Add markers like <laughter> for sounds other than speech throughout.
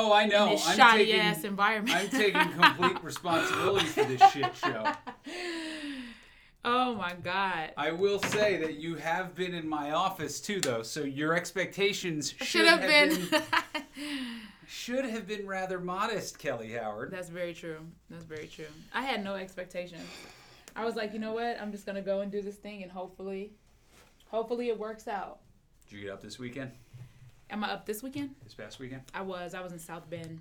Oh, I know. in this I'm shoddy taking, ass environment. I'm taking <laughs> complete responsibility for this shit show. <laughs> oh my god. I will say that you have been in my office too, though, so your expectations should, Should have been. <laughs> should have been rather modest, Kelly Howard. That's very true. That's very true. I had no expectations. I was like, you know what? I'm just gonna go and do this thing, and hopefully, hopefully it works out. Did you get up this weekend? Am I up this weekend? This past weekend? I was. I was in South Bend.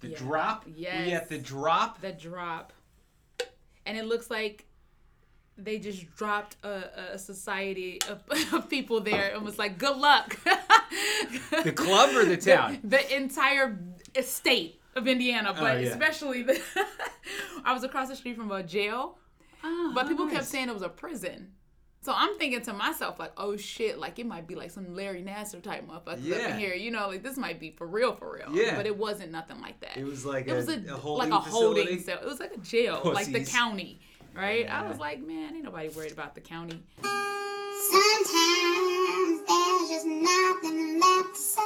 The Yeah. drop? Were you Yes. at the drop? The drop, and it looks like they just dropped a, a society of, <laughs> of people there and was like, "Good luck." <laughs> The club or the town? the entire state of Indiana, oh, but Oh, yeah. especially the. <laughs> I was across the street from a jail, ah, but people kept saying it was a prison. So I'm thinking to myself, like, oh shit, like it might be like some Larry Nassar type motherfuckers up Yeah. in here, you know, like this might be for real, for real. Yeah. But it wasn't nothing like that. It was like It was a, a, a holding like a holding cell. It was like a jail, like the county, right? I was like, man, ain't nobody worried about the county. Sometimes there's just nothing left to say.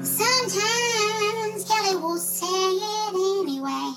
Sometimes Kelly will say it anyway.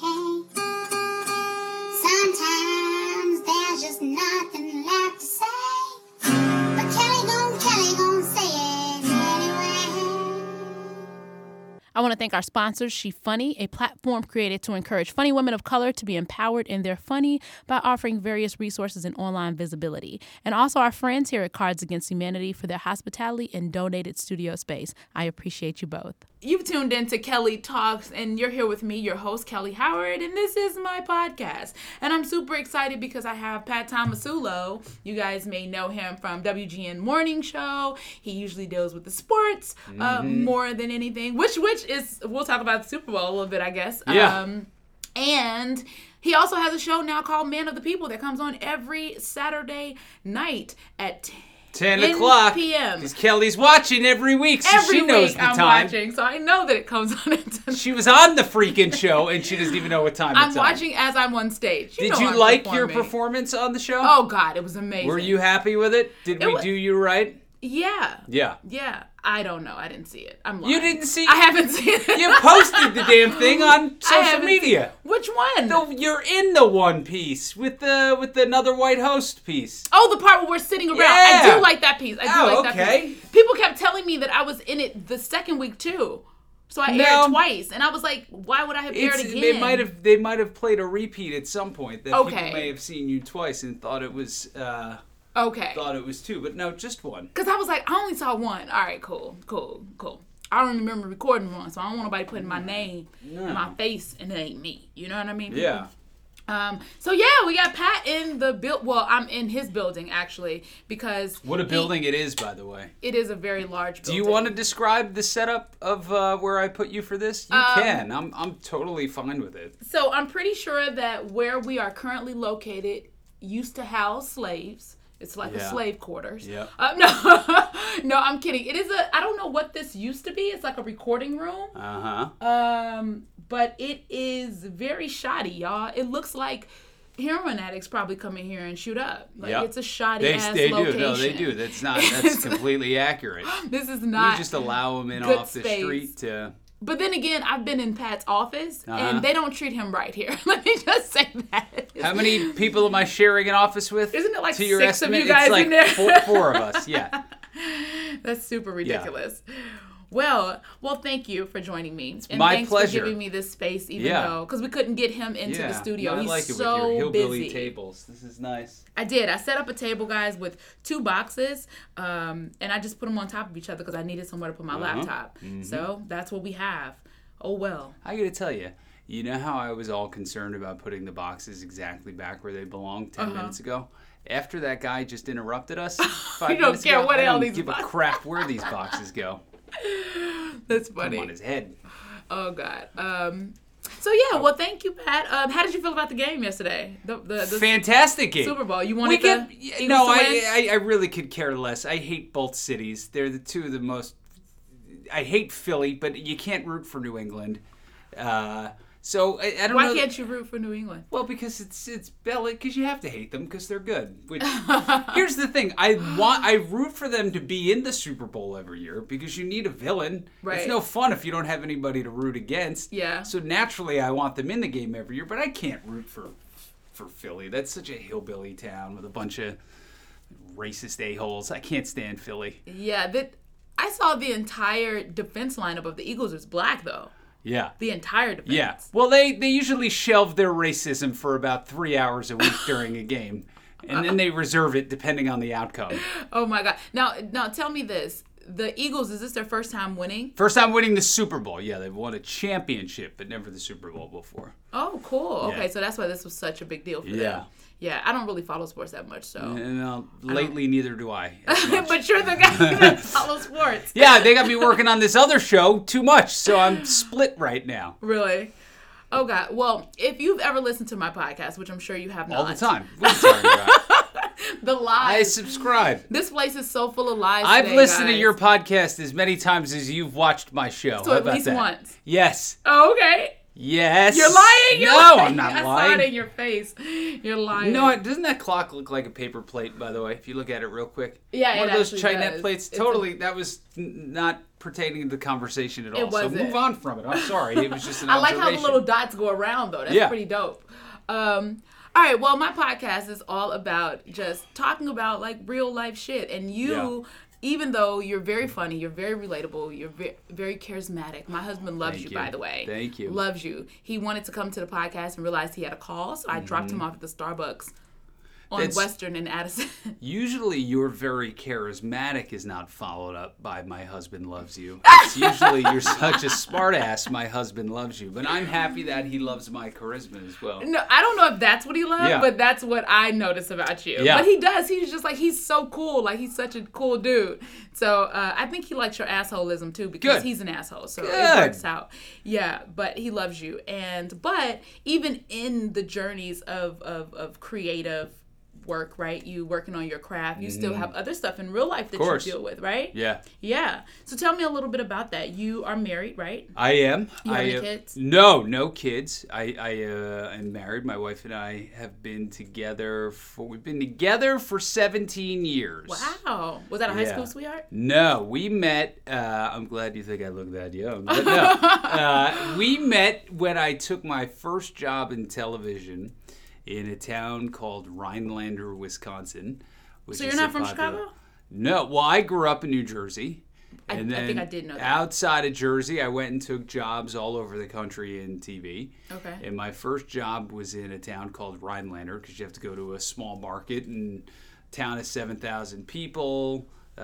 Want to thank our sponsors, She Funny, a platform created to encourage funny women of color to be empowered in their funny by offering various resources and online visibility. And also our friends here at Cards Against Humanity for their hospitality and donated studio space. I appreciate you both. You've tuned in to Kelly Talks, and you're here with me, your host, Kelly Howard, and this is my podcast. And I'm super excited because I have Pat Tomasulo. You guys may know him from WGN Morning Show. He usually deals with the sports uh, more than anything, which which is we'll talk about the Super Bowl a little bit, I guess. Yeah. Um, and he also has a show now called Man of the People that comes on every Saturday night at 10 10 o'clock. p.m. Because Kelly's watching every week, so every she knows week the I'm time. watching, so I know that it comes on at 10. She was on the freaking show, and she doesn't even know what time it's. I'm it's on. watching as I'm on stage. Did know you I'm like your performing. performance on the show? Oh God, it was amazing. Were you happy with it? Did It we wa- do you right? Yeah. Yeah. Yeah. I don't know. I didn't see it. I'm lying. You didn't see I haven't seen it. You posted the damn <laughs> thing on social media. seen- Which one? No, you're in the one piece with the with another white host piece. Oh, the part where we're sitting around. Yeah. I do like that piece. I do Oh, like that okay. piece. People kept telling me that I was in it the second week too. So I No. aired twice, and I was like, "Why would I have aired It's, again?" they might have they might have played a repeat at some point that Okay. people may have seen you twice and thought it was uh, Okay. thought it was two, but no, just one. Because I was like, I only saw one. All right, cool, cool, cool. I don't remember recording one, so I don't want nobody putting my name and my face, and it ain't me. You know what I mean? Yeah. Um. So yeah, we got Pat in the build. Well, I'm in his building actually because What a he- building it is, by the way. it is a very large. Building. Do you want to describe the setup of uh, where I put you for this? You Um, can. I'm I'm totally fine with it. So I'm pretty sure that where we are currently located used to house slaves. It's like a slave quarters. Yeah. Uh, <laughs> no, <laughs> no, I'm kidding. It is a. I don't know what this used to be. It's like a recording room. Uh huh. Um, but it is very shoddy, y'all. It looks like heroin addicts probably come in here and shoot up. Like Yep. it's a shoddy They, ass they do. location. No, they do. That's not. <laughs> That's completely accurate. <gasps> This is We not. just allow them in off the space. street to. But then again, I've been in Pat's office Uh-huh. and they don't treat him right here. <laughs> Let me just say that. How many people am I sharing an office with? Isn't it like to your six of you guys it's like in there? Four, four of us. Yeah. <laughs> That's super ridiculous. Well, well, thank you for joining me, and my thanks pleasure. for giving me this space, even Yeah. though because we couldn't get him into yeah. the studio. No, I He's like it so with your hillbilly busy. tables. This is nice. I did. I set up a table, guys, with two boxes, um, and I just put them on top of each other because I needed somewhere to put my Uh-huh. laptop. Mm-hmm. So that's what we have. Oh well. I gotta tell you, you know how I was all concerned about putting the boxes exactly back where they belong 10 Uh-huh. minutes ago. After that guy just interrupted us, <laughs> You don't care ago, what I hell don't these give boxes- a crap <laughs> where these boxes go. <laughs> That's Come on his head. Oh God. Um. So yeah. Well, thank you, Pat. Um, how did you feel about the game yesterday? The the, the Fantastic game. Super Bowl. You wanted we the get, Eagles no? I, I I really could care less. I hate both cities. They're the two of the most. I hate Philly, but you can't root for New England. Uh, So I, I don't know. Why know. can't you root for New England? Well, because it's it's Bella. Because you have to hate them because they're good. Which <laughs> here's the thing: I want I root for them to be in the Super Bowl every year because you need a villain. Right. It's no fun if you don't have anybody to root against. Yeah. So naturally, I want them in the game every year, but I can't root for for Philly. That's such a hillbilly town with a bunch of racist a holes. I can't stand Philly. Yeah, that I saw the entire defense lineup of the Eagles was black though. Yeah. The entire defense. Yeah. Well, they they usually shelve their racism for about three hours a week during a game, and then they reserve it depending on the outcome. Oh my god. Now now tell me this. The Eagles, is this their first time winning? First time winning the Super Bowl. Yeah, they've won a championship, but never the Super Bowl before. Oh, cool. Yeah. Okay, so that's why this was such a big deal for Yeah. them. Yeah, I don't really follow sports that much, so. And uh, lately, neither do I. <laughs> but you're the guy that <laughs> follows sports. yeah, they got me working on this other show too much, so I'm split right now. Really? Oh God. Well, if you've ever listened to my podcast, which I'm sure you have not, All the time. <laughs> What are you talking about? the I subscribe. this place is so full of lies. I've today, listened to your podcast as many times as you've watched my show. So How at least that? once. Yes. Oh, okay. Yes. You're lying. You're no, lying. I'm not I saw it in lying. your face. You're lying. No, it- doesn't that clock look like a paper plate? By the way, if you look at it real quick. Yeah, one it of those Chinette does. plates. It's a- Totally, that was not pertaining to the conversation at all. so wasn't. move on from it. I'm sorry. It was just an <laughs> I like how the little dots go around though. That's Yeah. pretty dope. Um, all right, well, my podcast is all about just talking about like real life shit, and you. Even though you're very funny, you're very relatable, you're very, very charismatic. My husband loves you, you. by the way. Thank you. Loves you. He wanted to come to the podcast and realized he had a call, so I dropped him mm-hmm. off at the Starbucks on. That's- Western and Addison. <laughs> Usually, you're very charismatic is not followed up by "My husband loves you." It's usually you're <laughs> such a smartass. My husband loves you, but I'm happy that he loves my charisma as well. No, I don't know if that's what he loves, Yeah. but that's what I notice about you. Yeah. But he does. He's just like he's so cool. Like he's such a cool dude. So uh, I think he likes your assholism too because Good. he's an asshole. So it works out. Yeah, but he loves you. And but even in the journeys of of, of creative work, right? You working on your craft, you still have other stuff in real life that you Mm-hmm. deal with, right? Yeah. Yeah. So tell me a little bit about that. You are married, right? I am. You have I, uh, kids? No, no kids. I, I uh, am married. My wife and I have been together for we've been together for 17 years. Wow. Was that a high Yeah. school sweetheart? No, we met. Uh, I'm glad you think I look that young, but no. <laughs> uh, we met when I took my first job in television in a town called Rhinelander, Wisconsin. So you're not from popular- Chicago? No, well, I grew up in New Jersey. I- And I then think I did know that. outside of Jersey, I went and took jobs all over the country in TV. Okay. And my first job was in a town called Rhinelander because you have to go to a small market and town of 7,000 people, uh,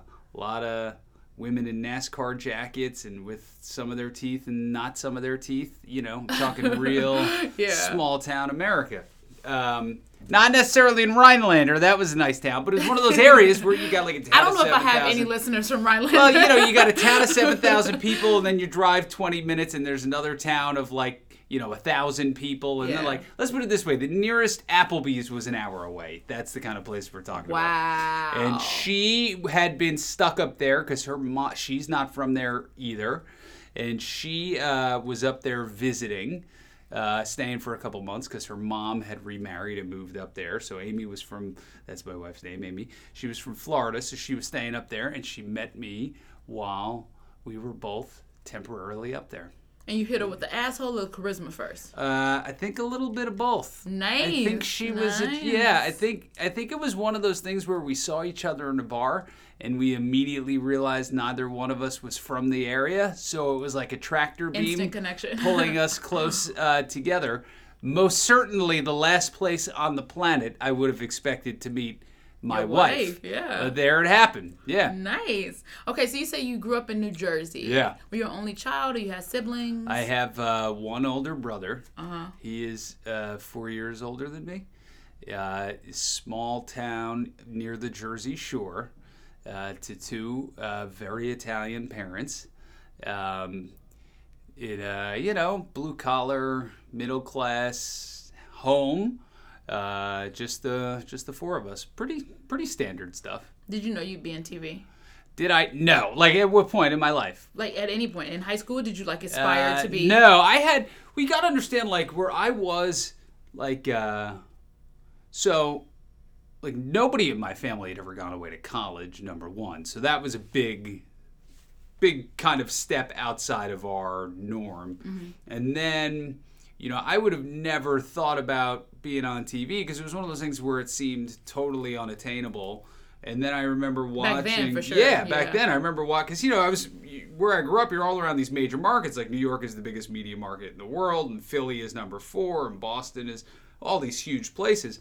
a lot of women in NASCAR jackets and with some of their teeth and not some of their teeth. You know, I'm talking <laughs> real Yeah. small town America. Um, not necessarily in Rhinelander. That was a nice town, but it was one of those areas where you got like a <laughs> town I don't know if I have 7,000 any listeners from Rhineland. well, you know, you got a town of <laughs> 7,000 people, and then you drive 20 minutes, and there's another town of like, you know, a thousand people. And Yeah. then, like, let's put it this way the nearest Applebee's was an hour away. That's the kind of place we're talking about. wow. And she had been stuck up there because her mom, she's not from there either. And she uh, was up there visiting, uh, staying for a couple months because her mom had remarried and moved up there. So Amy was from, that's my wife's name, Amy. She was from Florida, so she was staying up there and she met me while we were both temporarily up there. And you hit her with the asshole or the charisma first. Uh, I think a little bit of both. Nice. I think she was. A, yeah, I think I think it was one of those things where we saw each other in a bar and we immediately realized neither one of us was from the area, so it was like a tractor beam Instant connection. pulling us <laughs> close uh, together. Most certainly, the last place on the planet I would have expected to meet my Your wife. wife, yeah. Uh, there it happened. Yeah. Nice. Okay, so you say you grew up in New Jersey. Yeah. Were you an only child or you had siblings? I have uh, one older brother. Uh-huh. He is uh, four years older than me. Uh, small town near the Jersey Shore, uh, to two uh, very Italian parents. Um, it, uh, you know, blue collar, middle class home. Uh, just the just the four of us. Pretty pretty standard stuff. Did you know you'd be in TV? Did I? No. Like at what point in my life? Like at any point in high school, did you like aspire Uh, to be? No, I had. We got to understand like where I was. Like, uh, so, like nobody in my family had ever gone away to college. Number one, so that was a big, big kind of step outside of our norm. And then, you know, I would have never thought about being on TV because it was one of those things where it seemed totally unattainable. And then I remember watching. Back then, for sure, Yeah, back yeah. then I remember watching because you know I was where I grew up. You're all around these major markets. Like New York is the biggest media market in the world, and Philly is number four, and Boston is all these huge places.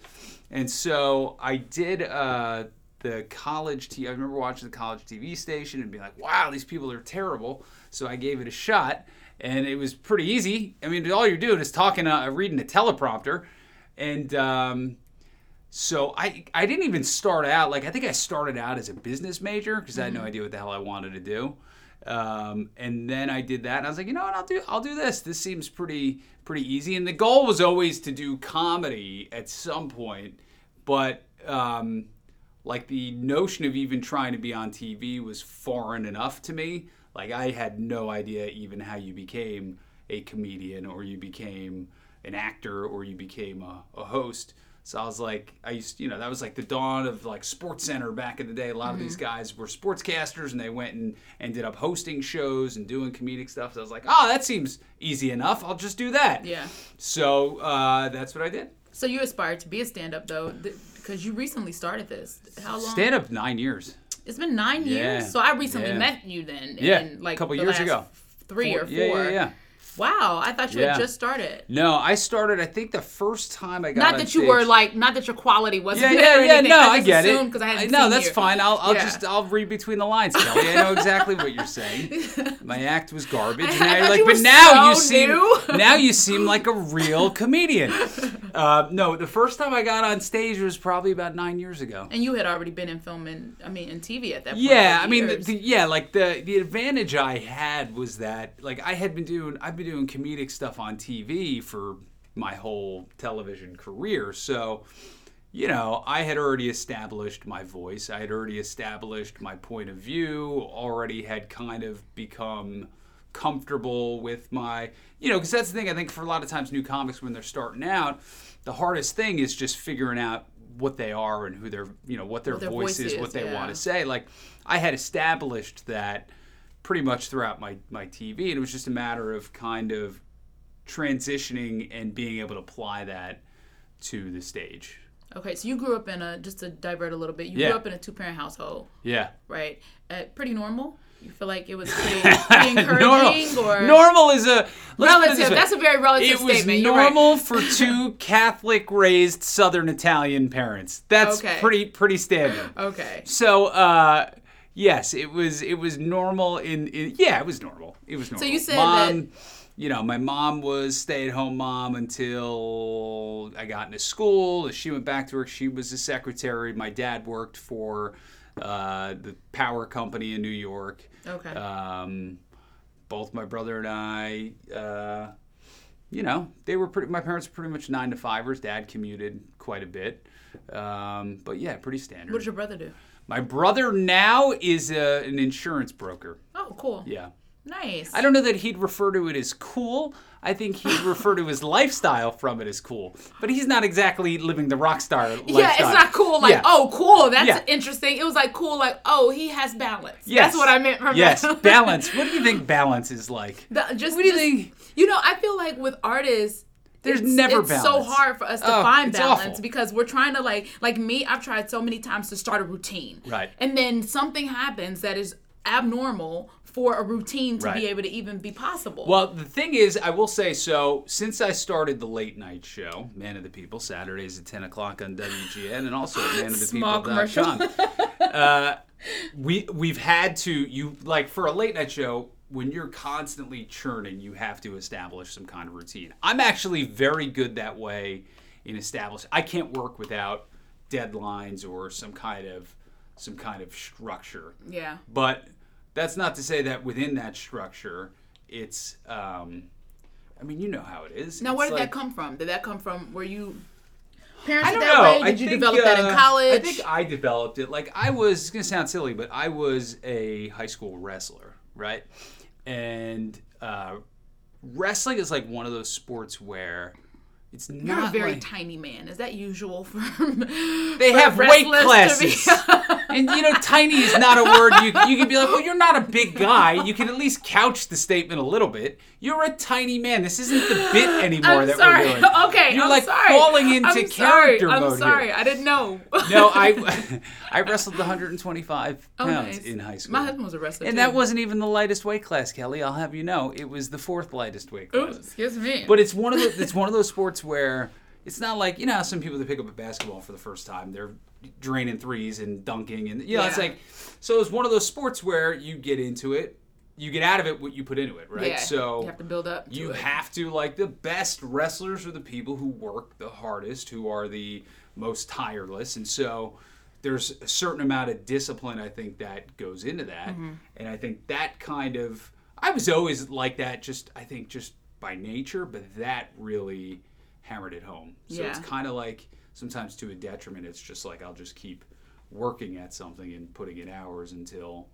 And so I did uh, the college. T- I remember watching the college TV station and being like, "Wow, these people are terrible." So I gave it a shot, and it was pretty easy. I mean, all you're doing is talking, uh, reading a teleprompter, and. Um, so I I didn't even start out like I think I started out as a business major because I had no idea what the hell I wanted to do. Um, and then I did that and I was like, you know what, I'll do I'll do this. This seems pretty pretty easy. And the goal was always to do comedy at some point, but um, like the notion of even trying to be on TV was foreign enough to me. Like I had no idea even how you became a comedian or you became an actor or you became a, a host. So I was like, I used, you know, that was like the dawn of like Sports Center back in the day. A lot of these guys were sportscasters, and they went and ended up hosting shows and doing comedic stuff. So I was like, oh, that seems easy enough. I'll just do that. Yeah. So uh, that's what I did. So you aspired to be a stand-up though, because you recently started this. How long? Stand up nine years. It's been nine Yeah. years. So I recently Yeah. met you then. Yeah, like a couple years ago. Three or four. Yeah, yeah, yeah. Wow, I thought you Yeah. had just started. No, I started. I think the first time I got Not that you were like, not that your quality wasn't Yeah, there. yeah, yeah. anything. No, I, I, get it. because I I- hadn't no, that's you. fine. I'll, I'll Yeah. just I'll read between the lines, Kelly. I know exactly what you're saying. <laughs> My act was garbage, and I now you're like, you but now you so seem new." <laughs> now you seem like a real comedian. <laughs> Uh, no, the first time I got on stage was probably about nine years ago. And you had already been in film and I mean in TV at that point. Yeah, I mean, the, the, yeah, like the the advantage I had was that like I had been doing I've been doing comedic stuff on TV for my whole television career, so you know I had already established my voice, I had already established my point of view, already had kind of become comfortable with my you know because that's the thing I think for a lot of times new comics when they're starting out, the hardest thing is just figuring out what they are and who their you know what their, What their voice, voice is, is, what they yeah. want to say. Like I had established that pretty much throughout my my TV, and it was just a matter of kind of transitioning and being able to apply that to the stage. Okay, so you grew up in a just to divert a little bit. You Yeah. grew up in a two-parent household, Yeah. right? Uh, pretty normal. You feel like it was <laughs> pretty, pretty encouraging, normal, or normal is a let's put it relative? That's a very relative it was statement. You're right. normal for <laughs> two Catholic raised Southern Italian parents. That's Okay. pretty pretty standard. Okay. So uh yes, it was it was normal in, in yeah, it was normal. It was normal. So you said mom, that- you know, my mom was stay-at-home mom until I got into school. She went back to work. She was a secretary. My dad worked for uh, the power company in New York. Okay. Um, both my brother and I, uh, you know, they were pretty. My parents were pretty much nine to fivers. Dad commuted quite a bit, um, but yeah, pretty standard. what does your brother do? My brother now is a, an insurance broker. Oh, cool. Yeah. Nice. I don't know that he'd refer to it as cool. I think he'd <laughs> refer to his lifestyle from it as cool. But he's not exactly living the rock star lifestyle. Yeah, it's not cool. Like, Yeah. oh, cool. That's Yeah. interesting. It was like cool. Like, oh, he has balance. Yes. That's what I meant from Yes, balance. What do you think balance is like? The- just, What do you just- think? You know, I feel like with artists, There's it's, never it's so hard for us to Oh, find balance awful. because we're trying to like, like me. I've tried so many times to start a routine, Right. And then something happens that is abnormal for a routine to Right. be able to even be possible. Well, the thing is, I will say so. Since I started the late night show, Man of the People, Saturdays at ten o'clock on WGN, and also Man of at Small manofthepeople.com, uh, we we've had to you like for a late night show when you're constantly churning, you have to establish some kind of routine. I'm actually very good that way in establishing. I can't work without deadlines or some kind of some kind of structure. yeah. But that's not to say that within that structure, it's. Um, I mean, you know how it is. Now, It's where did like- that come from? Did that come from where you? parents I don't that know. way? I Did you think, develop that in uh, college? I think I developed it. Like I was it's gonna sound silly, but I was a high school wrestler, right? And uh, wrestling is like one of those sports where it's You're not a very like, tiny man. Is that usual for <laughs> they for have weight wrestlers to be- classes. <laughs> and you know, tiny is not a word you you can be like, well, you're not a big guy. You can at least couch the statement a little bit. You're a tiny man. This isn't the bit anymore I'm that sorry. we're doing. <laughs> Okay, You're I'm like sorry. falling into I'm sorry. character I'm sorry. here. I didn't know. No, <laughs> I <laughs> I wrestled 125 Oh, pounds nice. in high school. My husband was a wrestler. and too. that wasn't even the lightest weight class, Kelly. I'll have you know, it was the fourth lightest weight Ooh, excuse me. But it's one of the it's one of those sports where it's not like you know some people that pick up a basketball for the first time they're draining threes and dunking and you know it's like so it's one of those sports where you get into it, you get out of it what you put into it, right? yeah, So you have to build up. To you it. have to like the best wrestlers are the people who work the hardest who are the most tireless and so there's a certain amount of discipline i think that goes into that Mm-hmm. and i think that kind of i was always like that just i think just by nature but that really hammered it home so it's kind of like sometimes to a detriment it's just like i'll just keep working at something and putting in hours until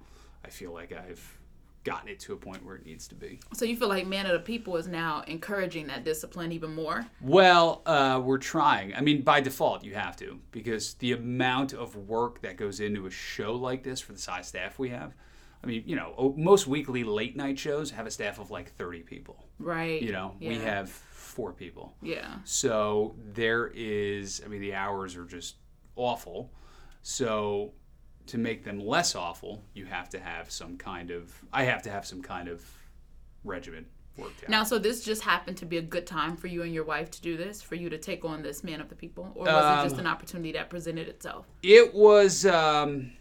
i feel like i've gotten it to a point where it needs to be So you feel like Man of the People is now encouraging that discipline even more? Well, uh, we're trying. I mean, by default, you have to because the amount of work that goes into a show like this for the size staff we have. I mean, you know, most weekly late night shows have a staff of like 30 people. Right. You know, we have four people. Yeah. So there is, I mean, the hours are just awful. So to make them less awful, you have to have some kind of, I have to have some kind of regimen worked out. Now, so this just happened to be a good time for you and your wife to do this, for you to take on this Man of the People, or was it just Um, an opportunity that presented itself? It was um,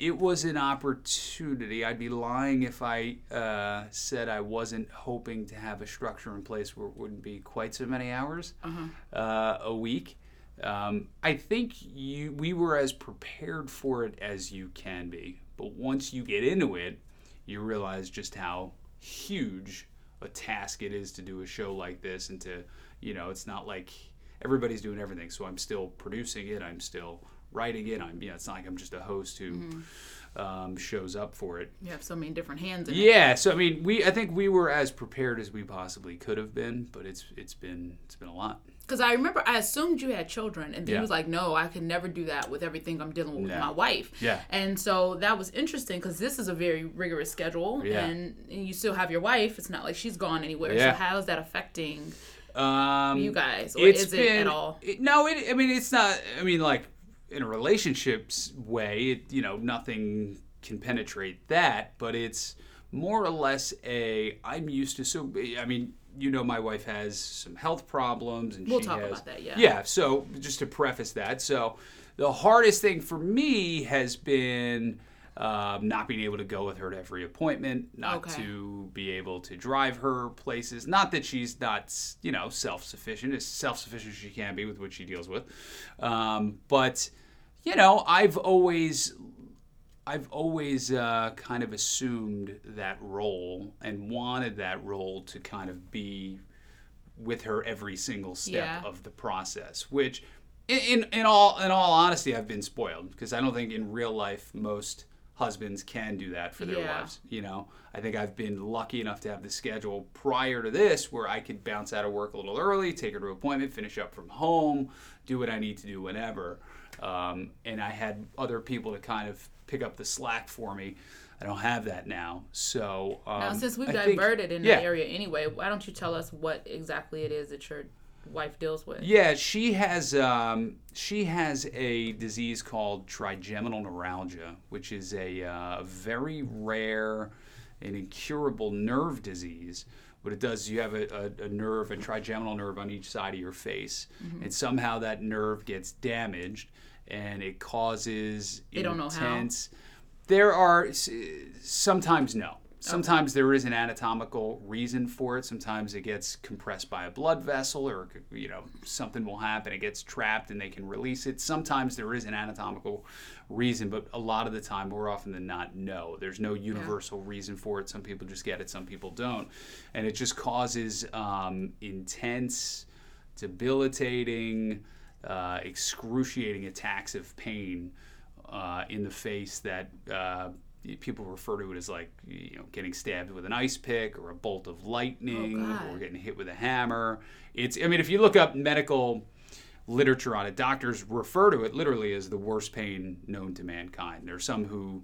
it was an opportunity. I'd be lying if I uh, said I wasn't hoping to have a structure in place where it wouldn't be quite so many hours uh, a week. Um, I think you we were as prepared for it as you can be, but once you get into it, you realize just how huge a task it is to do a show like this, and to you know, it's not like everybody's doing everything. So I'm still producing it. I'm still writing it. I'm yeah, it's not like I'm just a host who um, shows up for it. You have so many different hands in it. Yeah, so I mean, we I think we were as prepared as we possibly could have been, but it's it's been it's been a lot. Because I remember I assumed you had children, and he Yeah. was like, "No, I can never do that with everything I'm dealing with with my wife." Yeah. And so that was interesting because this is a very rigorous schedule, Yeah. and, and you still have your wife. It's not like she's gone anywhere. Yeah. So how is that affecting Um, you guys, or it's is it been at all? it- no, it, I mean it's not. I mean like in a relationships way, it, you know, nothing can penetrate that, but it's more or less a. I'm used to so. I mean, you know, my wife has some health problems, and We'll she talk has, about that, yeah. Yeah. So just to preface that, so the hardest thing for me has been. Um, not being able to go with her to every appointment, not Okay. to be able to drive her places. Not that she's not, you know, self-sufficient. As self-sufficient as she can be with what she deals with. Um, but you know, I've always, I've always uh, kind of assumed that role and wanted that role to kind of be with her every single step Yeah. of the process. Which, in, in all in all honesty, I've been spoiled because I don't think in real life most husbands can do that for their Yeah. wives. You know, I think I've been lucky enough to have the schedule prior to this where I could bounce out of work a little early, take her to an appointment, finish up from home, do what I need to do whenever. Um, and I had other people to kind of pick up the slack for me. I don't have that now. So um, Now, since we've I think- diverted in yeah. that area anyway, why don't you tell us what exactly it is that your wife deals with? Yeah, she has um, she has a disease called trigeminal neuralgia, which is a uh, very rare and incurable nerve disease. What it does, you have a, a, a nerve, a trigeminal nerve on each side of your face, and somehow that nerve gets damaged, and it causes They don't know how. intense. There are sometimes no. Sometimes there is an anatomical reason for it. Sometimes it gets compressed by a blood vessel, or you know something will happen. It gets trapped, and they can release it. Sometimes there is an anatomical reason, but a lot of the time, more often than not, no. There's no universal reason for it. Some people just get it, some people don't, and it just causes um, intense, debilitating uh, excruciating attacks of pain uh, in the face that uh, people refer to it as like you know getting stabbed with an ice pick or a bolt of lightning Oh, or getting hit with a hammer. It's I mean if you look up medical literature on it, doctors refer to it literally as the worst pain known to mankind. There are some who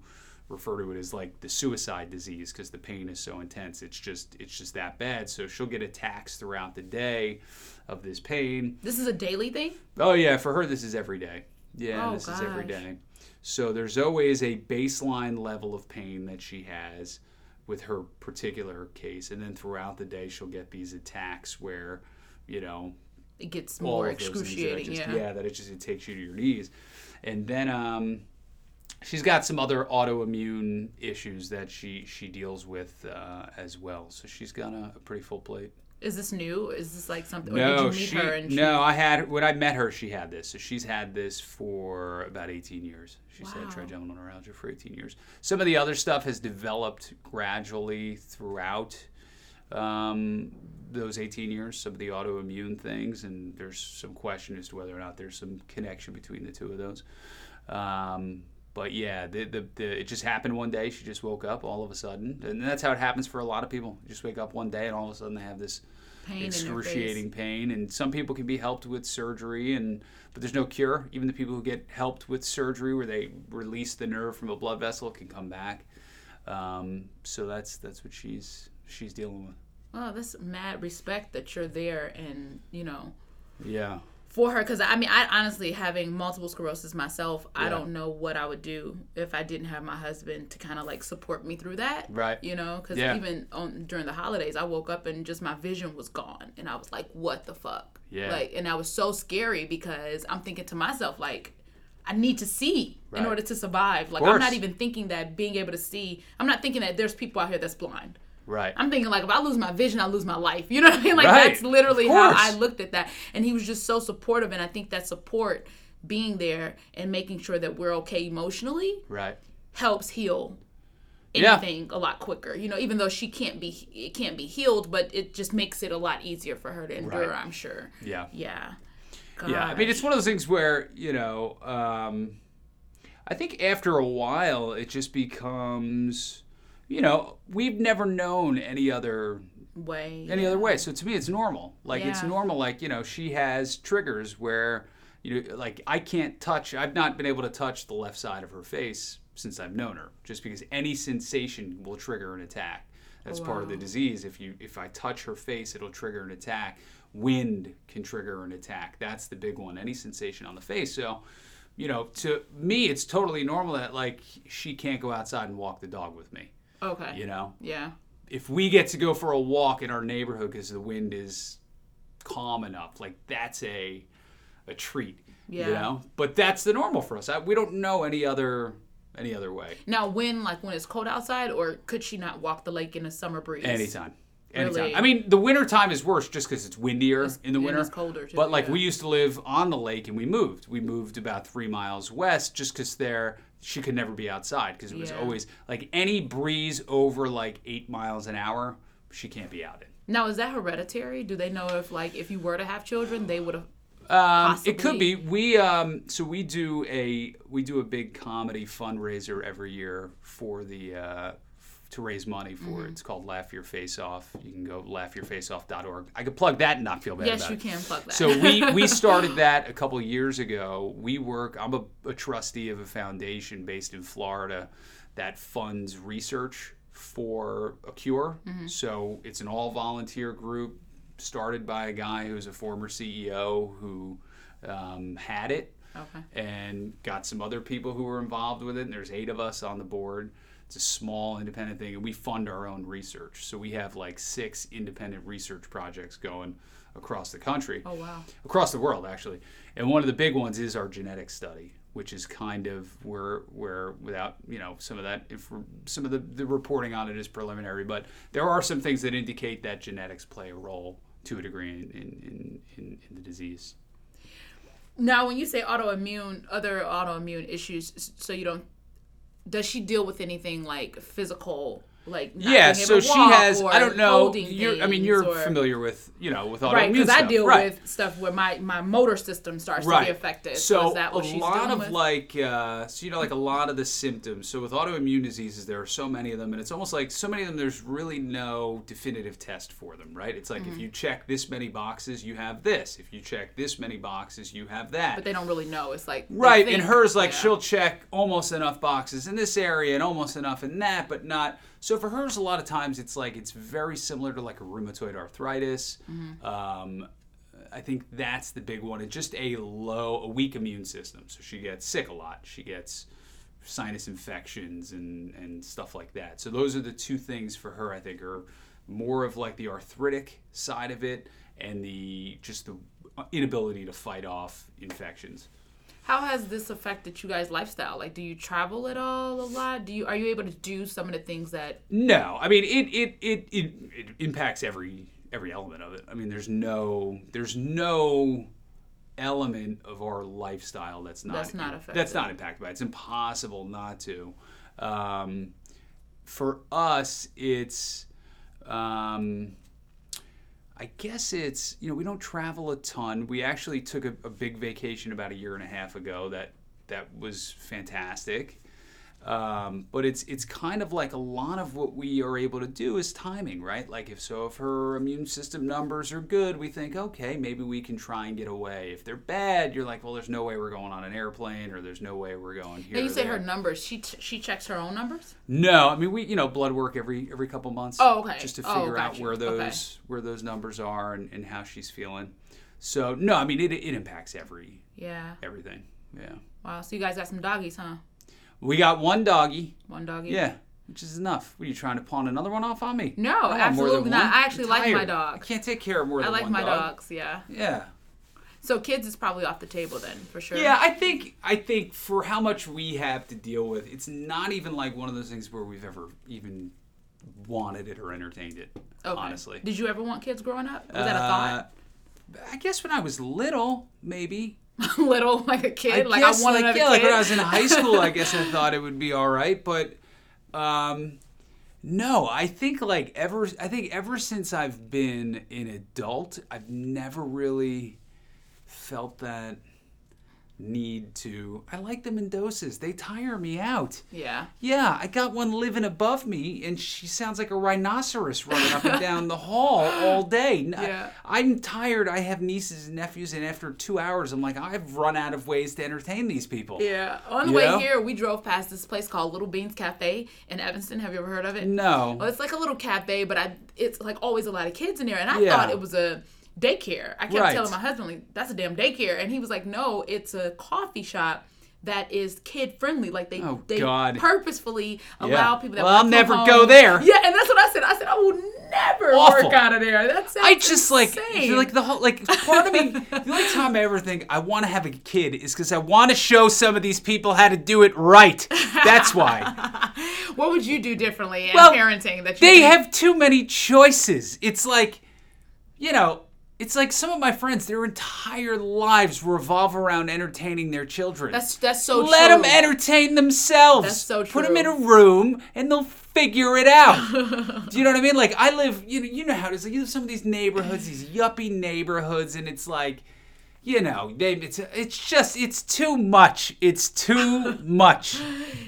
refer to it as like the suicide disease because the pain is so intense. It's just it's just that bad. So she'll get attacks throughout the day of this pain. This is a daily thing. Oh yeah, for her this is every day. Yeah, Oh, this is every day. So there's always a baseline level of pain that she has with her particular case, and then throughout the day she'll get these attacks where, you know, It gets more of those things that I excruciating. just- yeah. that it just it takes you to your knees, and then um, she's got some other autoimmune issues that she she deals with uh, as well. So she's got a, a pretty full plate. Is this new? Is this like something? No, did you meet she, her and she, no, I had when I met her, she had this. So she's had this for about 18 years. She's Wow. had trigeminal neuralgia for 18 years. Some of the other stuff has developed gradually throughout um, those 18 years. Some of the autoimmune things, and there's some question as to whether or not there's some connection between the two of those. Um, but yeah, the, the, the, it just happened one day. She just woke up all of a sudden, and that's how it happens for a lot of people. You just wake up one day, and all of a sudden they have this pain in their face. excruciating pain and some people can be helped with surgery and but there's no cure even the people who get helped with surgery where they release the nerve from a blood vessel can come back um, so that's that's what she's she's dealing with Oh, that's mad respect that you're there and you know yeah for her because I mean I honestly having multiple sclerosis myself I don't know what I would do if I didn't have my husband to kind of like support me through that Right. you know? Because Yeah. even on during the holidays I woke up and just my vision was gone and I was like what the fuck? Yeah. like and I was so scary because I'm thinking to myself like I need to see in order to survive. Like I'm not even thinking that being able to see I'm not thinking that there's people out here that's blind right I'm thinking like if I lose my vision, I lose my life. You know what I mean? Like Right. that's literally how. I looked at that. And he was just so supportive and I think that support being there and making sure that we're okay emotionally right helps heal Yeah. anything a lot quicker. You know, even though she can't be it can't be healed, but it just makes it a lot easier for her to endure, Right. I'm sure. yeah Yeah. Yeah, I mean, it's one of those things where you know, um, I think after a while, it just becomes, you know, we've never known any other way. any other way. So to me, it's normal. Like it's normal. Like you know, she has triggers where you know, like I can't touch. I've not been able to touch the left side of her face since I've known her, just because any sensation will trigger an attack. That's part of the disease. If you if I touch her face, it'll trigger an attack. Wind can trigger an attack. That's the big one. Any sensation on the face. So. You know, to me, it's totally normal that like she can't go outside and walk the dog with me. Okay. You know, Yeah. if we get to go for a walk in our neighborhood because the wind is calm enough, like that's a a treat. Yeah. You know, but that's the normal for us. I, we don't know any other any other way. Now when like when it's cold outside or could she not walk the lake in a summer breeze? Anytime. Anytime. Really? I mean, the winter time is worse just because it's windier in the winter. it's colder, too, But like yeah. we used to live on the lake and we moved. We moved about three miles west just because there she could never be outside because it was Yeah. always like any breeze over like eight miles an hour, she can't be out in. Now is that hereditary? Do they know if like if you were to have children, they would have Um, it could be. We um, so we do a we do a big comedy fundraiser every year for the uh, to raise money for Mm-hmm. it. It's called Laugh Your Face Off. You can go laughyourfaceoff.org. I could plug that and not feel bad Yes, about you it. can plug that. So we we <laughs> started that a couple years ago. We work. I'm a, a trustee of a foundation based in Florida that funds research for a cure. Mm-hmm. So it's an all volunteer group started by a guy who's a former CEO who um, had it Okay. and got some other people who were involved with it. And there's eight of us on the board. It's a small independent thing, and we fund our own research. So we have like six independent research projects going across the country Oh wow. across the world actually and one of the big ones is our genetic study which is kind of where where without you know some of that if some of the, the reporting on it is preliminary but there are some things that indicate that genetics play a role to a degree in in, in, in, in the disease Now, when you say autoimmune, other autoimmune issues, so you don't, does she deal with anything like physical like yeah, so she has. I don't know. You're, I mean, you're or- familiar with you know with autoimmune right because I deal right. with stuff where my my motor system starts to be affected. So is that what a she's lot of with? like, uh, so you know, like a lot of the symptoms. So with autoimmune diseases, there are so many of them, and it's almost like so many of them. There's really no definitive test for them, right? It's like Mm-hmm. if you check this many boxes, you have this. If you check this many boxes, you have that. but they don't really know. It's like Right, think- and hers like yeah. she'll check almost enough boxes in this area and almost enough in that, but not. So for hers, a lot of times it's like it's very similar to like a rheumatoid arthritis. Mm-hmm. Um, I think that's the big one. It's just a low, a weak immune system. So she gets sick a lot. She gets sinus infections and and stuff like that. So those are the two things for her. I think are more of like the arthritic side of it and the just the inability to fight off infections. How has this affected you guys' lifestyle? Like, do you travel at all a lot? Do you are you able to do some of the things that? No, I mean it it, it it it impacts every every element of it. I mean there's no there's no element of our lifestyle that's not That's not affected. that's not impacted by it. It's impossible not to. Um, for us, it's um, I guess it's you know we don't travel a ton. We actually took a, a big vacation about a year and a half ago. That that was fantastic. Um, but it's it's kind of like a lot of what we are able to do is timing, right? Like if so, if her immune system numbers are good, we think okay, maybe we can try and get away. If they're bad, you're like, well, there's no way we're going on an airplane, or there's no way we're going here. And you say her numbers. She t- she checks her own numbers. No, I mean we you know blood work every every couple months. Oh, okay. Just to Oh, figure out where those Okay. where those numbers are and, and how she's feeling. So no, I mean it, it impacts every Yeah. everything. Yeah, Wow. So you guys got some doggies, huh? We got one doggy. One doggy. Yeah, which is enough. Are you trying to pawn another one off on me? No, I want more than absolutely not. one. I actually like my dog. I can't take care of more. I than like one my dog. dogs. Yeah. Yeah. So kids is probably off the table then for sure. Yeah, I think I think for how much we have to deal with, it's not even like one of those things where we've ever even wanted it or entertained it. Okay. Honestly. Did you ever want kids growing up? Was that a thought? Uh, I guess when I was little, maybe. <laughs> Little, like a kid. I like guess, I wanted like, another yeah, kid. like when I was in high <laughs> school, I guess I thought it would be all right, but um, no, I think like ever, I think ever since I've been an adult, I've never really felt that need to. I like them in doses. They tire me out. yeah. Yeah, I got one living above me, and she sounds like a rhinoceros running up and down the hall all day. Yeah. I'm tired. I have nieces and nephews, and after two hours, I'm like, I've run out of ways to entertain these people. Yeah. On the You way know? here, we drove past this place called Little Beans Cafe in Evanston. Have you ever heard of it? No. Well, it's like a little cafe, but I it's like always a lot of kids in there, and I Yeah. thought it was a daycare. I kept Right. telling my husband like that's a damn daycare, and he was like, no, it's a coffee shop. That is kid friendly. Like they, Oh, they God. purposefully allow people that Well, I'll never home- go there. Yeah, and that's what I said. I said I will never Awful. work out of there. That's I just like insane. like the whole like part of me. the only time I ever think I want to have a kid is because I want to show some of these people how to do it right. That's why. <laughs> What would you do differently in Well, parenting that you they think- have too many choices. It's like, you know, it's like some of my friends, their entire lives revolve around entertaining their children. That's that's so Let true. them entertain themselves. That's so true. Put them in a room and they'll figure it out. <laughs> Do you know what I mean? Like I live, you know, you know how it is. Like you live some of these neighborhoods, these yuppie neighborhoods, and it's like, you know, they, it's it's just it's too much. It's too <laughs> much.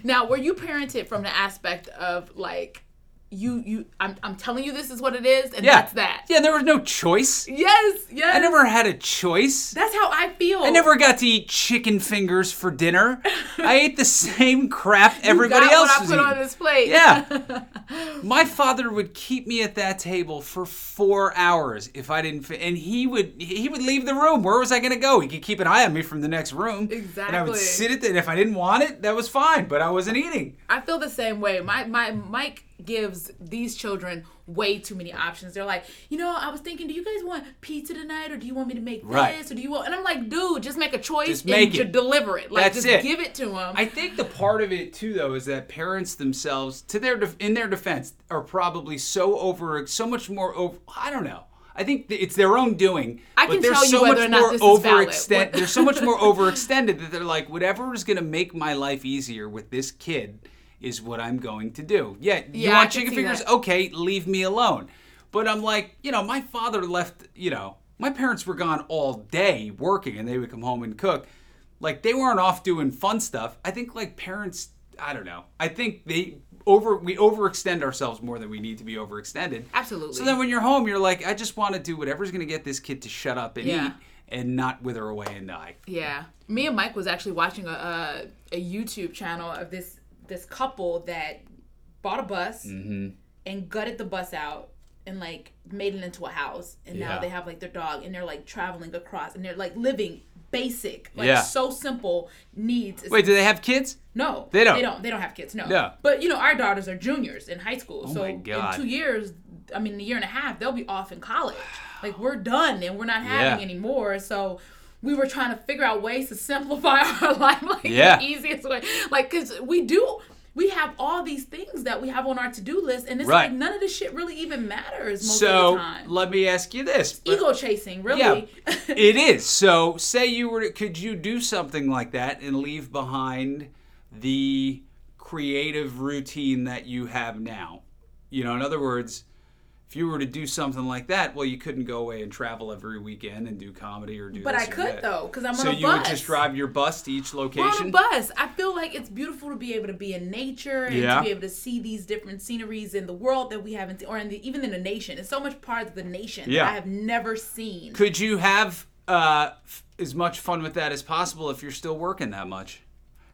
Now, were you parented from the aspect of like you you I'm I'm telling you this is what it is and Yeah, that's that. Yeah, there was no choice. Yes, yes. I never had a choice. That's how I feel. I never got to eat chicken fingers for dinner. I ate the same crap <laughs> everybody got else what I put eating. on this plate. Yeah. <laughs> My father would keep me at that table for four hours if I didn't, and he would he would leave the room. Where was I going to go? He could keep an eye on me from the next room. Exactly and I would sit at the, and if I didn't want it, that was fine. But I wasn't eating. I feel the same way. My my Mike gives these children way too many options. They're like, you know, I was thinking, do you guys want pizza tonight, or do you want me to make Right. this, or do you want? And I'm like, dude, just make a choice Just and make ju- it. deliver it. Like, That's just it. give it to them. I think the part of it too, though, is that parents themselves, to their def- in their defense, are probably so over, so much more over. I don't know. I think it's their own doing. I but can they're tell you so whether much or not more this is valid. overextend- <laughs> They're so much more overextended that they're like, whatever is going to make my life easier with this kid is what I'm going to do. Yeah, you Yeah, want chicken fingers? that. Okay, leave me alone. But I'm like, you know, my father left, you know, my parents were gone all day working and they would come home and cook. Like they weren't off doing fun stuff. I think like parents, I don't know. I think they over we overextend ourselves more than we need to be overextended. Absolutely. So then when you're home, you're like, I just want to do whatever's going to get this kid to shut up and Yeah. eat and not wither away and die. Yeah, me and Mike was actually watching a a, a YouTube channel of this this couple that bought a bus Mm-hmm. and gutted the bus out and like made it into a house, and now they have like their dog, and they're like traveling across, and they're like living basic, like Yeah. so simple needs. Wait, do they have kids? no, They don't. They don't. They don't have kids. No. Yeah. But you know, our daughters are juniors in high school. so Oh God. in two years, I mean, a year and a half, they'll be off in college. Like we're done and we're not having Yeah. anymore. So we were trying to figure out ways to simplify <laughs> our life, like Yeah. the easiest way. Like, cause we do. We have all these things that we have on our to-do list, and it's Right. like none of this shit really even matters most of So the time. let me ask you this. Ego chasing, really. Yeah, <laughs> it is. So, say you were, could you do something like that and leave behind the creative routine that you have now? You know, in other words, if you were to do something like that, well, you couldn't go away and travel every weekend and do comedy or do. but this I or could that. though, because I'm So on a bus. So you would just drive your bus to each We're on location. a bus. I feel like it's beautiful to be able to be in nature and Yeah. to be able to see these different sceneries in the world that we haven't, or in the, even in the nation. It's so much part of the nation Yeah. that I have never seen. Could you have uh, f- as much fun with that as possible if you're still working that much?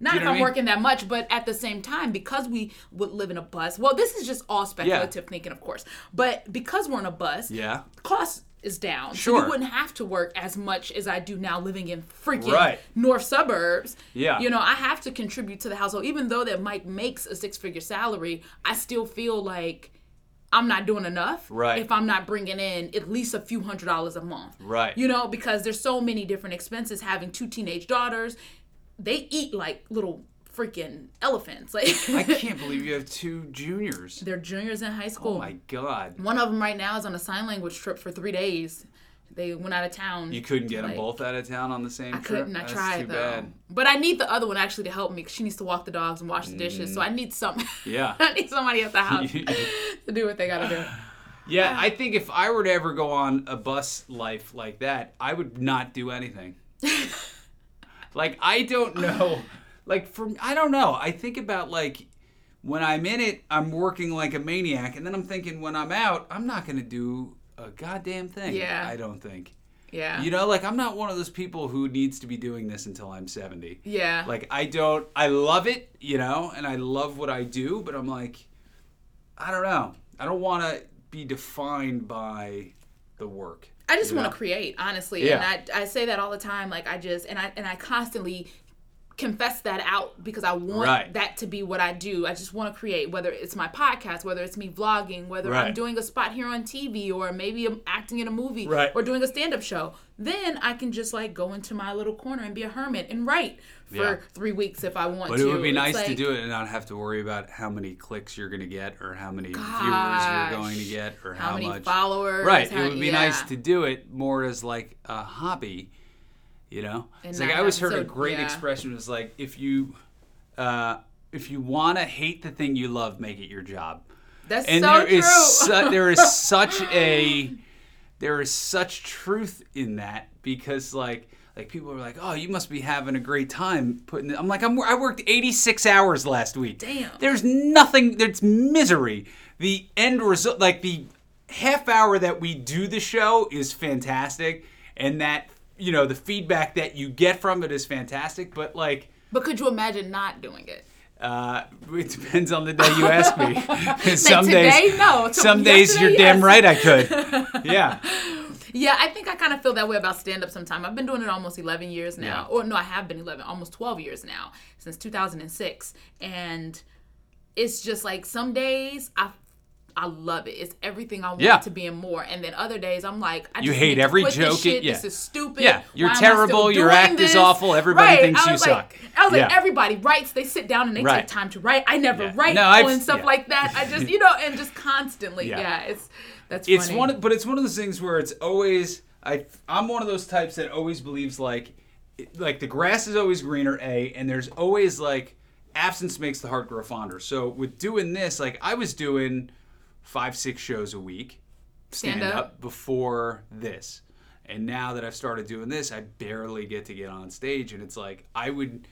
Not you if know what I'm I mean? working that much, but at the same time, because we would live in a bus. Well, this is just all speculative thinking, of course. But because we're in a bus, Yeah. cost is down. So Sure. you wouldn't have to work as much as I do now living in freaking Right. north suburbs. Yeah. You know, I have to contribute to the household. Even though that Mike makes a six figure salary, I still feel like I'm not doing enough Right. if I'm not bringing in at least a few hundred dollars a month. Right. You know, because there's so many different expenses having two teenage daughters. They eat like little freaking elephants. Like I <laughs> can't believe you have two juniors. they're juniors in high school. Oh my god. One of them right now is on a sign language trip for three days. They went out of town. You couldn't get them both out of town on the same I trip. I couldn't. I That's tried too though. bad. But I need the other one actually to help me because she needs to walk the dogs and wash the dishes. So I mm. need some. <laughs> Yeah. I need somebody at the <laughs> house to do what they gotta do. Yeah, I think if I were to ever go on a bus life like that, I would not do anything. Like I don't <laughs> know. Like for I don't know. I think about like when I'm in it, I'm working like a maniac, and then I'm thinking when I'm out, I'm not gonna do a goddamn thing. Yeah. I don't think. Yeah. You know, like I'm not one of those people who needs to be doing this until I'm 70. yeah. Like I don't I love it, you know, and I love what I do, but I'm like I don't know. I don't want to be defined by the work. I just want to create, honestly, Yeah. and I, I say that all the time. Like I just and I and I constantly confess that out because I want Right. that to be what I do. I just want to create, whether it's my podcast, whether it's me vlogging, whether I'm doing a spot here on TV, or maybe I'm acting in a movie, Right. or doing a stand-up show. Then I can just like go into my little corner and be a hermit and write for Yeah. three weeks if I want But to. it would be It's nice to do it and not have to worry about how many clicks you're going to get or how many viewers you're going to get or how, How many much. followers? Right. how- it would be yeah. nice to do it more as like a hobby, you know? And it's like I always heard a great yeah. expression was like if you uh, if you want to hate the thing you love, make it your job. That's and so there true. is su- there is such a <laughs> there is such truth in that because like like people are like oh you must be having a great time putting it. i'm like I'm, i worked 86 hours last week Damn. there's nothing there's misery the end result like the half hour that we do the show is fantastic and that you know the feedback that you get from it is fantastic but like but could you imagine not doing it? uh, it depends on the day you ask me. <laughs> some today? days, No. Some days you're yesterday, damn right I could. Yeah, <laughs> Yeah, I think I kind of feel that way about stand up sometime. I've been doing it almost 11 years now. Yeah. Or no, I have been 11, almost 12 years now, since 2006. And it's just like some days I I love it. It's everything I want Yeah. to be and more. And then other days I'm like, I You just hate every this joke, Shit. yeah. This is stupid. Yeah, you're Why am I still terrible, your act is awful, everybody Right. thinks you like, suck. I was like, everybody writes. They sit down and they Right. take time to write. I never Yeah. write No, I've- and stuff yeah. like that. I just, <laughs> you know, and just constantly. Yeah. Yeah, it's that's it's funny. one, but it's one of those things where it's always I. I'm one of those types that always believes like, like the grass is always greener. A and there's always like absence makes the heart grow fonder. So with doing this, like I was doing five, six shows a week, Stand stand, up. up. before this. And now that I've started doing this, I barely get to get on stage. And it's like I would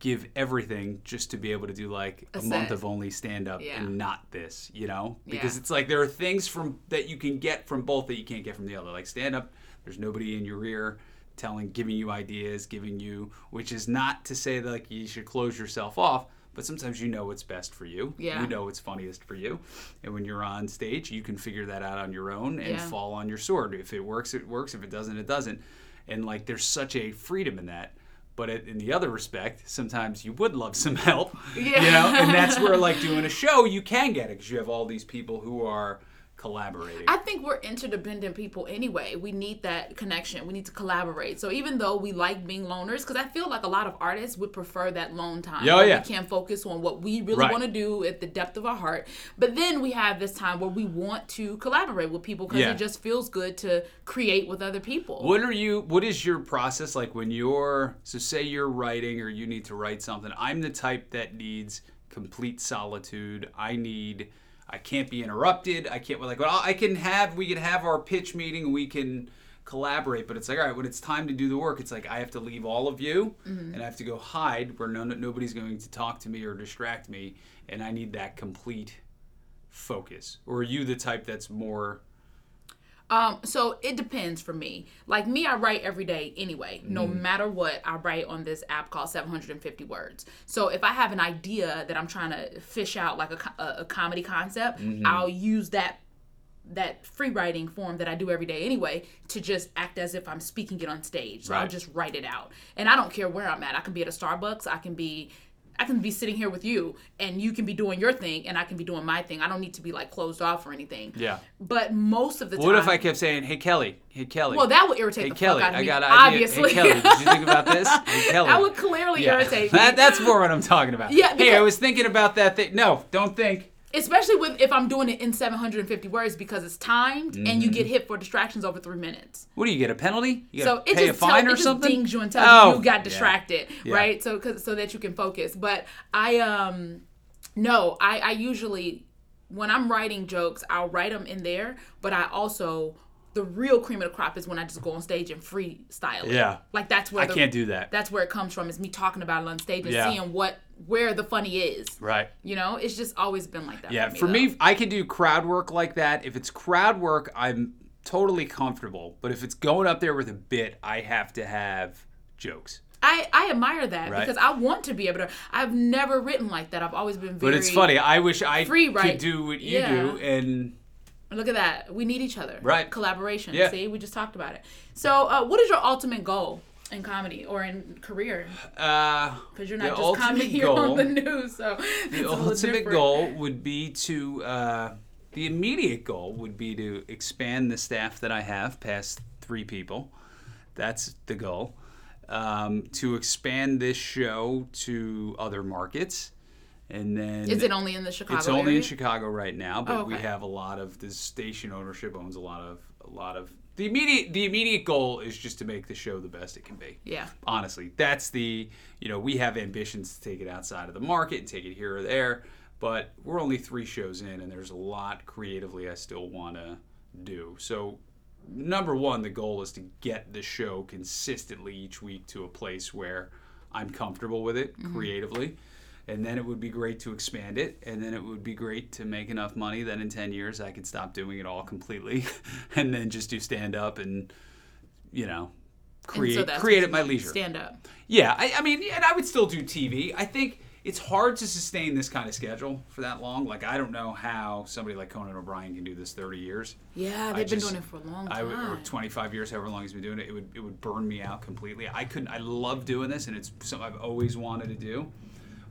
give everything just to be able to do like a, A month of only stand up Yeah. and not this, you know? Because Yeah. it's like there are things from that you can get from both that you can't get from the other. Like stand up, there's nobody in your ear telling giving you ideas, giving you which is not to say that like you should close yourself off, but sometimes you know what's best for you. Yeah. You know what's funniest for you. And when you're on stage, you can figure that out on your own and Yeah. fall on your sword. If it works, it works. If it doesn't, it doesn't. And like there's such a freedom in that. But it, in the other respect, sometimes you would love some <laughs> help, Yeah. you know, and that's where like doing a show you can get it because you have all these people who are collaborating. I think we're interdependent people anyway. We need that connection. We need to collaborate. So even though we like being loners, because I feel like a lot of artists would prefer that lone time. Yeah, oh, yeah. We can focus on what we really Right. want to do at the depth of our heart. But then we have this time where we want to collaborate with people because Yeah. it just feels good to create with other people. What are you? What is your process like when you're? So say you're writing or you need to write something. I'm the type that needs complete solitude. I need. I can't be interrupted. I can't like. Well, I can have. We can have our pitch meeting. We can collaborate. But it's like, all right, when it's time to do the work, it's like I have to leave all of you, Mm-hmm. and I have to go hide where no, nobody's going to talk to me or distract me, and I need that complete focus. Or are you the type that's more? Um, so it depends for me. Like me, I write every day anyway. No Mm. matter what, I write on this app called 750 Words. So if I have an idea that I'm trying to fish out, like a, a, a comedy concept, Mm-hmm. I'll use that that free writing form that I do every day anyway to just act as if I'm speaking it on stage. So I'll just write it out. And I don't care where I'm at. I can be at a Starbucks, I can be I can be sitting here with you and you can be doing your thing and I can be doing my thing. I don't need to be like closed off or anything. Yeah. But most of the What time What if I kept saying, "Hey Kellye, hey Kellye"? Well, that would irritate Hey the Kellye, fuck out of me. I got an idea. Obviously, Hey Kellye, did you think about this? <laughs> Hey Kellye. that would clearly yeah. irritate <laughs> me. That, that's more what I'm talking about. Yeah, Hey, I was thinking about that thing. No, don't think. Especially with if I'm doing it in 750 words because it's timed and Mm-hmm. you get hit for distractions over three minutes. What do you get a penalty? You So it just a fine tell, or it just something? dings you and tells Oh, you you got distracted, Yeah. right? So cause, so that you can focus. But I um no, I I usually when I'm writing jokes, I'll write them in there, but I also the real cream of the crop is when I just go on stage and freestyle it. Yeah. Like that's where I the, can't do that. That's where it comes from is me talking about it on stage and Yeah. seeing what where the funny is. Right. You know, it's just always been like that. Yeah, for me, for me, I can do crowd work like that. If it's crowd work, I'm totally comfortable. But if it's going up there with a bit, I have to have jokes. I, I admire that Right. because I want to be able to. I've never written like that. I've always been very. But it's funny. I wish I free, could do what you Yeah. do, and Look at that. We need each other. Right. Collaboration. Yeah. See, we just talked about it. So, uh, what is your ultimate goal in comedy or in career? uh, Because you're not just comedy <laughs> here goal- on the news. So the ultimate goal would be to uh, the immediate goal would be to expand the staff that I have past three people. That's the goal. Um, to expand this show to other markets, and then Is it only in the Chicago it's only area? in Chicago right now, but Oh, we have a lot of the station ownership owns a lot of a lot of the immediate the immediate goal is just to make the show the best it can be. Yeah. honestly that's the you know we have ambitions to take it outside of the market and take it here or there but we're only three shows in and there's a lot creatively i still want to do. So number one the goal is to get the show consistently each week to a place where i'm comfortable with it mm-hmm. creatively and then it would be great to expand it and then it would be great to make enough money that in 10 years i could stop doing it all completely <laughs> and then just do stand up and you know create so create at my leisure. Stand up. Yeah, I, I mean, and I would still do TV. I think it's hard to sustain this kind of schedule for that long. Like, I don't know how somebody like Conan O'Brien can do this 30 years. Yeah, they've been doing it for a long time. I would, or time. 25 years, however long he's been doing it, it would it would burn me out completely. I couldn't. I love doing this, and it's something I've always wanted to do.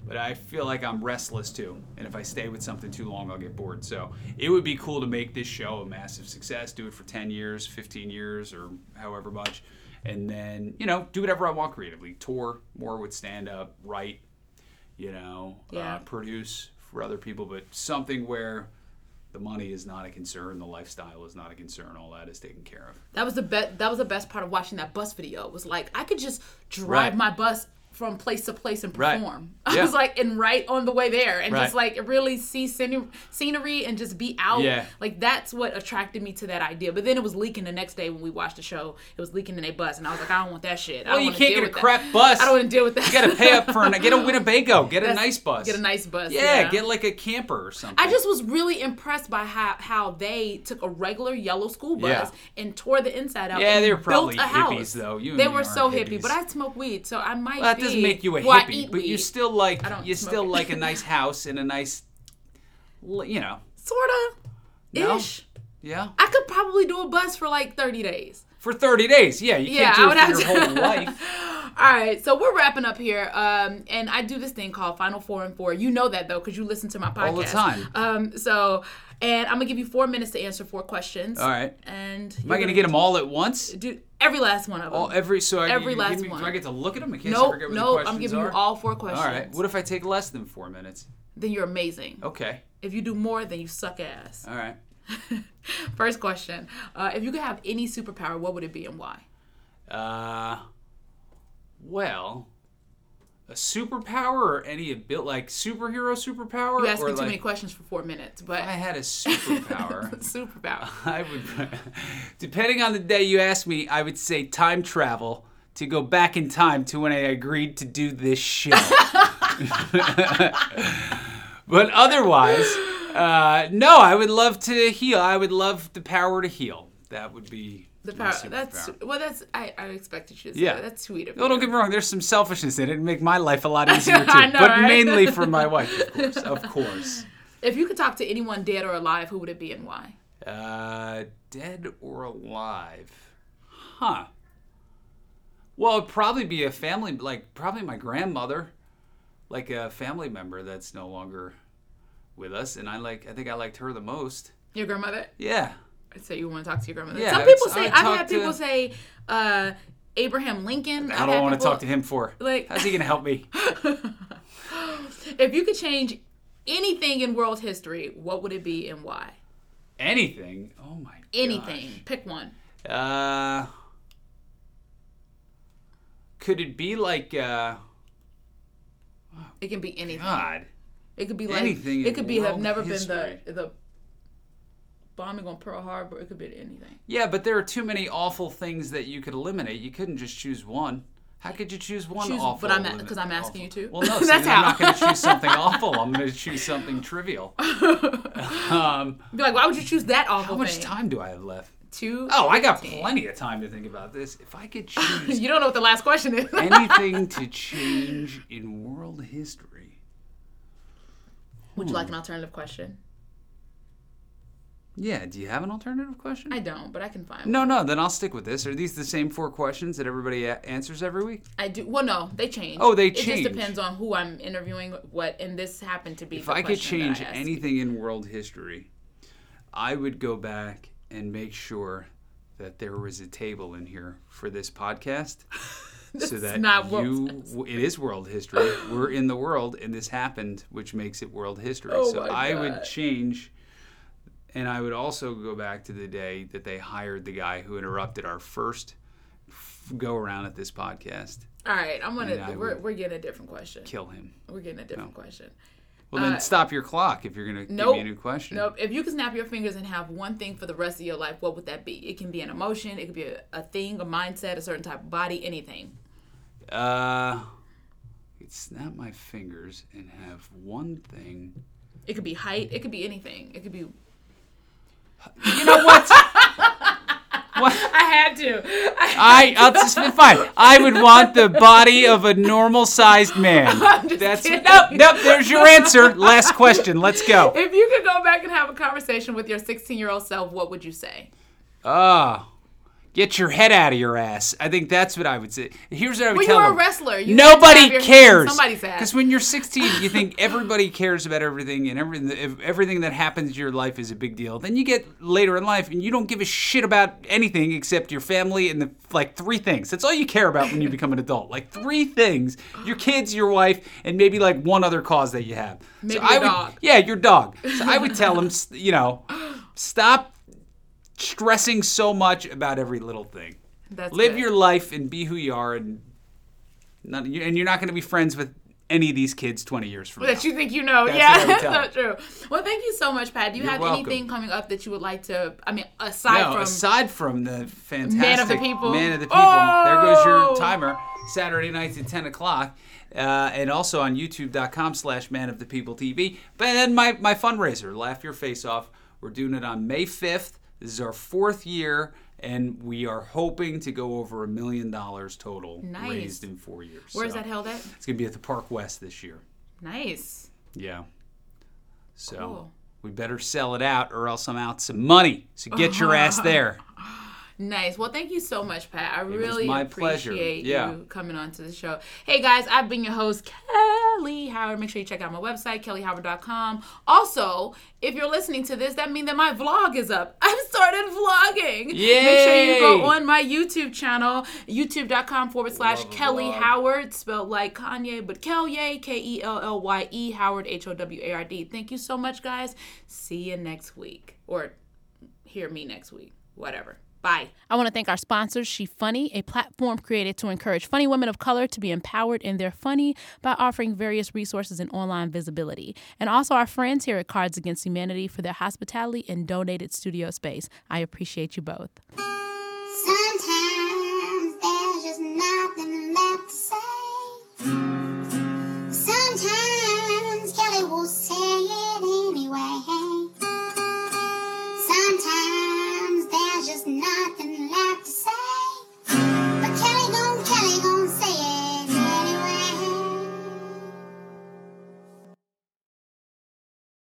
But I feel like I'm restless too, and if I stay with something too long, I'll get bored. So it would be cool to make this show a massive success. Do it for 10 years, 15 years, or however much, and then you know do whatever I want creatively. Tour more with stand up, write, you know, Yeah. uh, produce for other people, but something where the money is not a concern, the lifestyle is not a concern, all that is taken care of. That was the best. That was the best part of watching that bus video. Was like I could just drive Right. my bus from place to place and Right. perform. <laughs> I Yeah. was like, and right on the way there, and just like really see scene- scenery and just be out. Yeah. Like that's what attracted me to that idea. But then it was leaking the next day when we watched the show. It was leaking in a bus, and I was like, I don't want that shit. I Well, don't you can't deal get a with that. crap bus. I don't want to deal with that. You got to pay up for a get a Winnebago, <laughs> get a nice bus. Get a nice bus. yeah, get like a camper or something. I just was really impressed by how, how they took a regular yellow school bus Yeah. and tore the inside out. Yeah, and they were probably a house. hippies, though. You they were so hippie, but I smoke weed, so I might. Well, be, doesn't make you a well, hippie, but you still like you still it. like a nice <laughs> house and a nice, you know, sorta No? ish. yeah. I could probably do a bus for like thirty days. For thirty days, yeah, you Yeah, can't I do would it for have your to. whole <laughs> life. All right, so we're wrapping up here, um, and I do this thing called Final Four and Four. You know that though, because you listen to my podcast All the time. Um, so, and I'm gonna give you four minutes to answer four questions. All right. And Am I gonna get them all at once? do every last one of them? All every so I, Every last give me, one. Do I get to look at them in case I nope, forget what the nope. questions I'm giving are? you all four questions. All right. What if I take less than four minutes? then you're amazing. Okay. If you do more, then you suck ass. All right. <laughs> First question: uh, If you could have any superpower, what would it be and why? Uh, well, a superpower or any ability, like superhero superpower, You asking too like many questions for four minutes, but if I had a superpower. <laughs> superpower. <laughs> I would, <laughs> depending on the day you ask me, I would say time travel to go back in time to when I agreed to do this show. but otherwise, uh, no, I would love to heal. I would love the power to heal. That would be The power. That's well. That's I. I expected you to say Yeah. that. That's sweet of No, you. don't get me wrong. There's some selfishness in it and make my life a lot <laughs> easier too. Know, but right? mainly for my <laughs> wife, of course. Of course. If you could talk to anyone dead or alive, who would it be and why? Uh, dead or alive? Huh. Well, it'd probably be a family, like probably my grandmother, like a family member that's no longer with us, and I like. I think I liked her the most. Your grandmother. Yeah. So you want to talk to your grandmother? Yeah, Some people say I've had to- people say uh, Abraham Lincoln. I don't want to talk to him for. like- How's he gonna help me? <laughs> If you could change anything in world history, what would it be and why? Anything? Oh my. God. Anything. Pick one. Uh. Could it be like? uh It can be anything. God. It could be like Anything It could be have never history. been the the bombing on Pearl Harbor. It could be anything. Yeah, but there are too many awful things that you could eliminate. You couldn't just choose one. How could you choose one Choose- awful? but I'm a- 'cause I'm asking awful? you to. Well, no, <laughs> see, That's then I'm not going to choose something <laughs> awful. I'm going to choose something trivial. <laughs> Um, Be like, why would you choose that awful how much thing? time do I have left? Two. Oh, I got plenty of time to think about this. If I could choose You don't know what the last question is. anything to change in world history, Would you like an alternative question? Yeah. Do you have an alternative question? I don't, but I can find. One. No, no. Then I'll stick with this. Are these the same four questions that everybody a- answers every week? I do. Well, no, they change. Oh, they It change. just depends on who I'm interviewing. What and this happened to be. If the I could change I anything in world history, I would go back and make sure that there was a table in here for this podcast. <laughs> so that not world you, it is world history. We're in the world, and this happened, which makes it world history. Oh so I would change, and I would also go back to the day that they hired the guy who interrupted our first f- go around at this podcast. All right, I'm gonna. We're, we're getting a different question. Kill him. We're getting a different question. Well, then Uh, stop your clock if you're gonna give me a new question. Nope. If you could snap your fingers and have one thing for the rest of your life, what would that be? It can be an emotion. It could be a, a thing, a mindset, a certain type of body, anything. Uh, I'd snap my fingers and have one thing. It could be height. It could be anything. It could be. You know what? <laughs> what? I had to. I, I'll just fine. I would want the body of a normal-sized man. <laughs> just That's kidding. nope, nope. There's your answer. Last question. Let's go. If you could go back and have a conversation with your 16 year old self, what would you say? Ah, get your head out of your ass. I think that's what I would say. Here's what I would Well, tell you're a wrestler. You Nobody have to your hands in cares. Somebody's ass. Because when you're 16, you think <laughs> everybody cares about everything, and everything, everything that happens in your life is a big deal. Then you get later in life, and you don't give a shit about anything except your family and the like three things. That's all you care about when you become an adult. Like three things: your kids, your wife, and maybe like one other cause that you have. Maybe so I your would, dog. Yeah, your dog. So I would tell him, you know, <gasps> stop stressing so much about every little thing. That's Live good. your life and be who you are and you- and you're not going to be friends with any of these kids 20 years from now. that you think you know. That's yeah, what I would <laughs> that's not true. Well, thank you so much, Pat. Do you You're have welcome. anything coming up that you would like to? I mean, aside no, from aside from the fantastic Man of the People. Man of the People, Oh! there goes your timer. Saturday nights at 10 o'clock. Uh, and also on youtube.com slash man of the people TV. But then my, my fundraiser, Laugh Your Face Off. We're doing it on May 5th. This is our fourth year, and we are hoping to go over a million dollars total Nice. raised in four years. where's So that held at? It's going to be at the Park West this year. Nice. Yeah. So Cool. we better sell it out or else I'm out some money. So get your ass <laughs> there. Nice. Well, thank you so much, Pat. I was really appreciate pleasure. Yeah. you coming on to the show. Hey, guys, I've been your host, Kellye Howard. Make sure you check out my website, kellyehoward.com. Also, if you're listening to this, that means that my vlog is up. <laughs> I've started vlogging. Make sure you go on my YouTube channel, youtube.com forward slash Kellye. Howard, spelled like Kanye, but Kellye, K E L L Y E, Howard, H O W A R D. Thank you so much, guys. See you next week. Or hear me next week. Whatever. Bye. I want to thank our sponsors, She Funny, a platform created to encourage funny women of color to be empowered in their funny by offering various resources and online visibility. And also our friends here at Cards Against Humanity for their hospitality and donated studio space. I appreciate you both. Sometimes there's just nothing left to say.